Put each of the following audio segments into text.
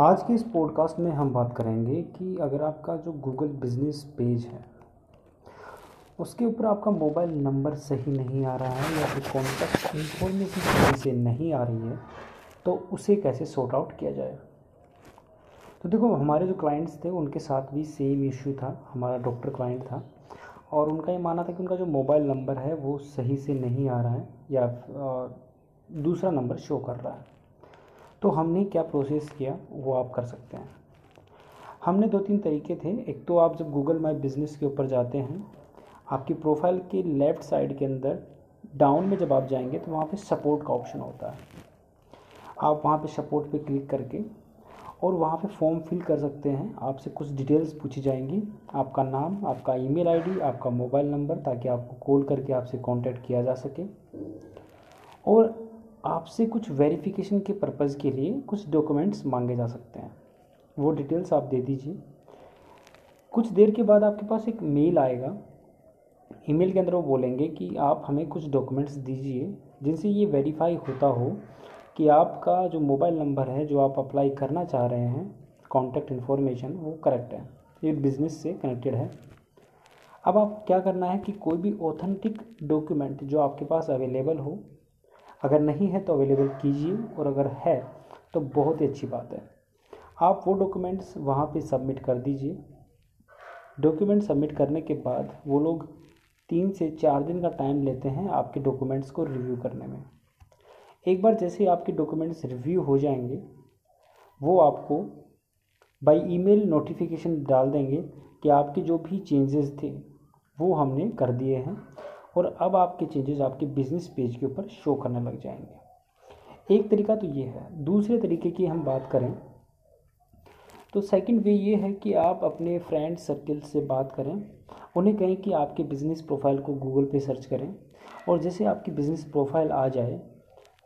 आज के इस पॉडकास्ट में हम बात करेंगे कि अगर आपका जो गूगल बिज़नेस पेज है, उसके ऊपर आपका मोबाइल नंबर सही नहीं आ रहा है या फिर कॉन्टैक्ट इन्फॉर्मेशन सही से नहीं आ रही है तो उसे कैसे सॉर्ट आउट किया जाए? तो देखो, हमारे जो क्लाइंट्स थे, उनके साथ भी सेम इशू था। हमारा डॉक्टर क्लाइंट था और उनका ये मानना था कि उनका जो मोबाइल नंबर है, वो सही से नहीं आ रहा है या दूसरा नंबर शो कर रहा है। तो हमने क्या प्रोसेस किया, वो आप कर सकते हैं। हमने दो तीन तरीके थे। एक तो आप जब गूगल माई बिज़नेस के ऊपर जाते हैं, आपकी प्रोफ़ाइल के लेफ़्ट साइड के अंदर डाउन में जब आप जाएँगे तो वहाँ पे सपोर्ट का ऑप्शन होता है। आप वहाँ पे सपोर्ट पे क्लिक करके और वहाँ पे फॉर्म फिल कर सकते हैं। आपसे कुछ डिटेल्स पूछी जाएँगी। आपका नाम, आपका ईमेल आईडी आपका मोबाइल नंबर ताकि आपको कॉल करके आपसे कांटेक्ट किया जा सके। और आपसे कुछ वेरिफिकेशन के पर्पज़ के लिए कुछ डॉक्यूमेंट्स मांगे जा सकते हैं। वो डिटेल्स आप दे दीजिए। कुछ देर के बाद आपके पास एक मेल आएगा। ईमेल के अंदर वो बोलेंगे कि आप हमें कुछ डॉक्यूमेंट्स दीजिए, जिनसे ये वेरीफाई होता हो कि आपका जो मोबाइल नंबर है, जो आप अप्लाई करना चाह रहे हैं कॉन्टैक्ट इन्फॉर्मेशन वो करेक्ट है। ये बिज़नेस से कनेक्टेड है। अब आप क्या करना है कि कोई भी ऑथेंटिक डॉक्यूमेंट जो आपके पास अवेलेबल हो अगर नहीं है तो अवेलेबल कीजिए और अगर है तो बहुत ही अच्छी बात है। आप वो डॉक्यूमेंट्स वहाँ पे सबमिट कर दीजिए। डॉक्यूमेंट सबमिट करने के बाद वो लोग तीन से चार दिन का टाइम लेते हैं आपके डॉक्यूमेंट्स को रिव्यू करने में। एक बार जैसे आपके डॉक्यूमेंट्स रिव्यू हो जाएँगे, वो आपको बाय ईमेल नोटिफिकेशन डाल देंगे कि आपके जो भी चेंजेस थे, वो हमने कर दिए हैं। और अब आपके चेंजेस आपके बिज़नेस पेज के ऊपर शो करने लग जाएँगे। एक तरीका तो ये है। दूसरे तरीके की हम बात करें तो सेकंड वे ये है कि आप अपने फ्रेंड सर्कल से बात करें। उन्हें कहें कि आपके बिज़नेस प्रोफ़ाइल को गूगल पे सर्च करें और जैसे आपकी बिज़नेस प्रोफ़ाइल आ जाए,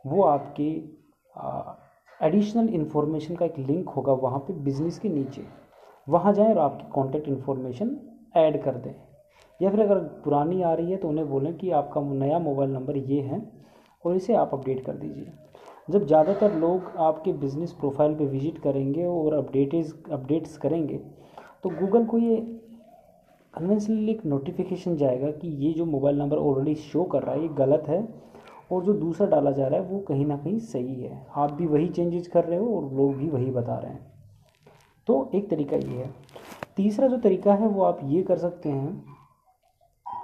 वो आपके एडिशनल इन्फॉर्मेशन का एक लिंक होगा वहाँ पे बिज़नेस के नीचे। वहाँ जाएँ और आपकी कॉन्टैक्ट इन्फॉर्मेशन ऐड कर दें। या फिर अगर पुरानी आ रही है तो उन्हें बोलें कि आपका नया मोबाइल नंबर ये है और इसे आप अपडेट कर दीजिए। जब ज़्यादातर लोग आपके बिज़नेस प्रोफ़ाइल पे विज़िट करेंगे और अपडेट अपडेट्स करेंगे तो गूगल को ये कन्वेंशनली एक नोटिफिकेशन जाएगा कि ये जो मोबाइल नंबर ऑलरेडी शो कर रहा है, ये गलत है और जो दूसरा डाला जा रहा है वो कहीं ना कहीं सही है। आप भी वही चेंजेस कर रहे हो और लोग भी वही बता रहे हैं। तो एक तरीका ये है। तीसरा जो तरीका है वो आप ये कर सकते हैं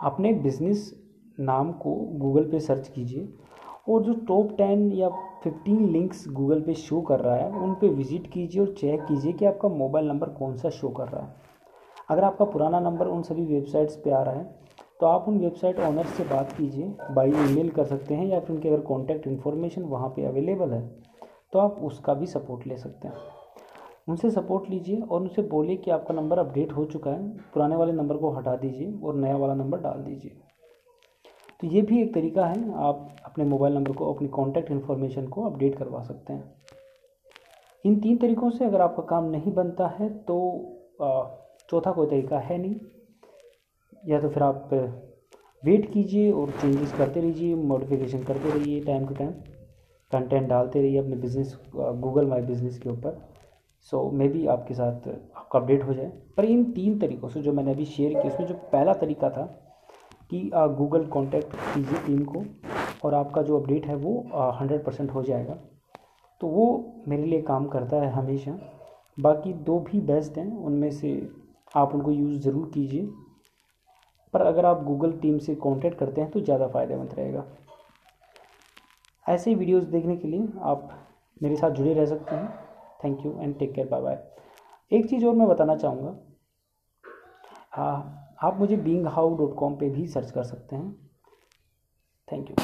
अपने बिज़नेस नाम को गूगल पे सर्च कीजिए और जो टॉप टेन या फिफ्टीन लिंक्स गूगल पे शो कर रहा है, उन पे विज़िट कीजिए और चेक कीजिए कि आपका मोबाइल नंबर कौन सा शो कर रहा है। अगर आपका पुराना नंबर उन सभी वेबसाइट्स पे आ रहा है तो आप उन वेबसाइट ऑनर से बात कीजिए बाई ईमेल कर सकते हैं या फिर उनकी अगर कॉन्टैक्ट इन्फॉर्मेशन वहाँ पे अवेलेबल है तो आप उसका भी सपोर्ट ले सकते हैं। उनसे सपोर्ट लीजिए और उनसे बोलिए कि आपका नंबर अपडेट हो चुका है। पुराने वाले नंबर को हटा दीजिए और नया वाला नंबर डाल दीजिए। तो ये भी एक तरीका है। आप अपने मोबाइल नंबर को, अपनी कॉन्टैक्ट इन्फॉर्मेशन को अपडेट करवा सकते हैं। इन तीन तरीक़ों से अगर आपका काम नहीं बनता है तो चौथा कोई तरीका है नहीं। या तो फिर आप वेट कीजिए और चेंजेस करते रहिए मॉडिफिकेशन करते रहिए टाइम टू टाइम कंटेंट डालते रहिए अपने बिज़नेस गूगल माई बिज़नेस के ऊपर। सो मे बी आपके साथ आपका अपडेट हो जाए। पर इन तीन तरीक़ों से जो मैंने अभी शेयर किया, उसमें जो पहला तरीका था कि गूगल कॉन्टैक्ट कीजिए टीम को और आपका जो अपडेट है वो हंड्रेड परसेंट हो जाएगा। तो वो मेरे लिए काम करता है हमेशा। बाकी दो भी बेस्ट हैं, उनमें से आप उनको यूज़ ज़रूर कीजिए। पर अगर आप गूगल टीम से कांटेक्ट करते हैं तो ज़्यादा फ़ायदेमंद रहेगा। ऐसे ही वीडियोस देखने के लिए आप मेरे साथ जुड़े रह सकते हैं। Thank you and take care bye bye एक चीज़ और मैं बताना चाहूँगा। हाँ आप मुझे बींग हाउ डॉट कॉम पर भी सर्च कर सकते हैं। Thank you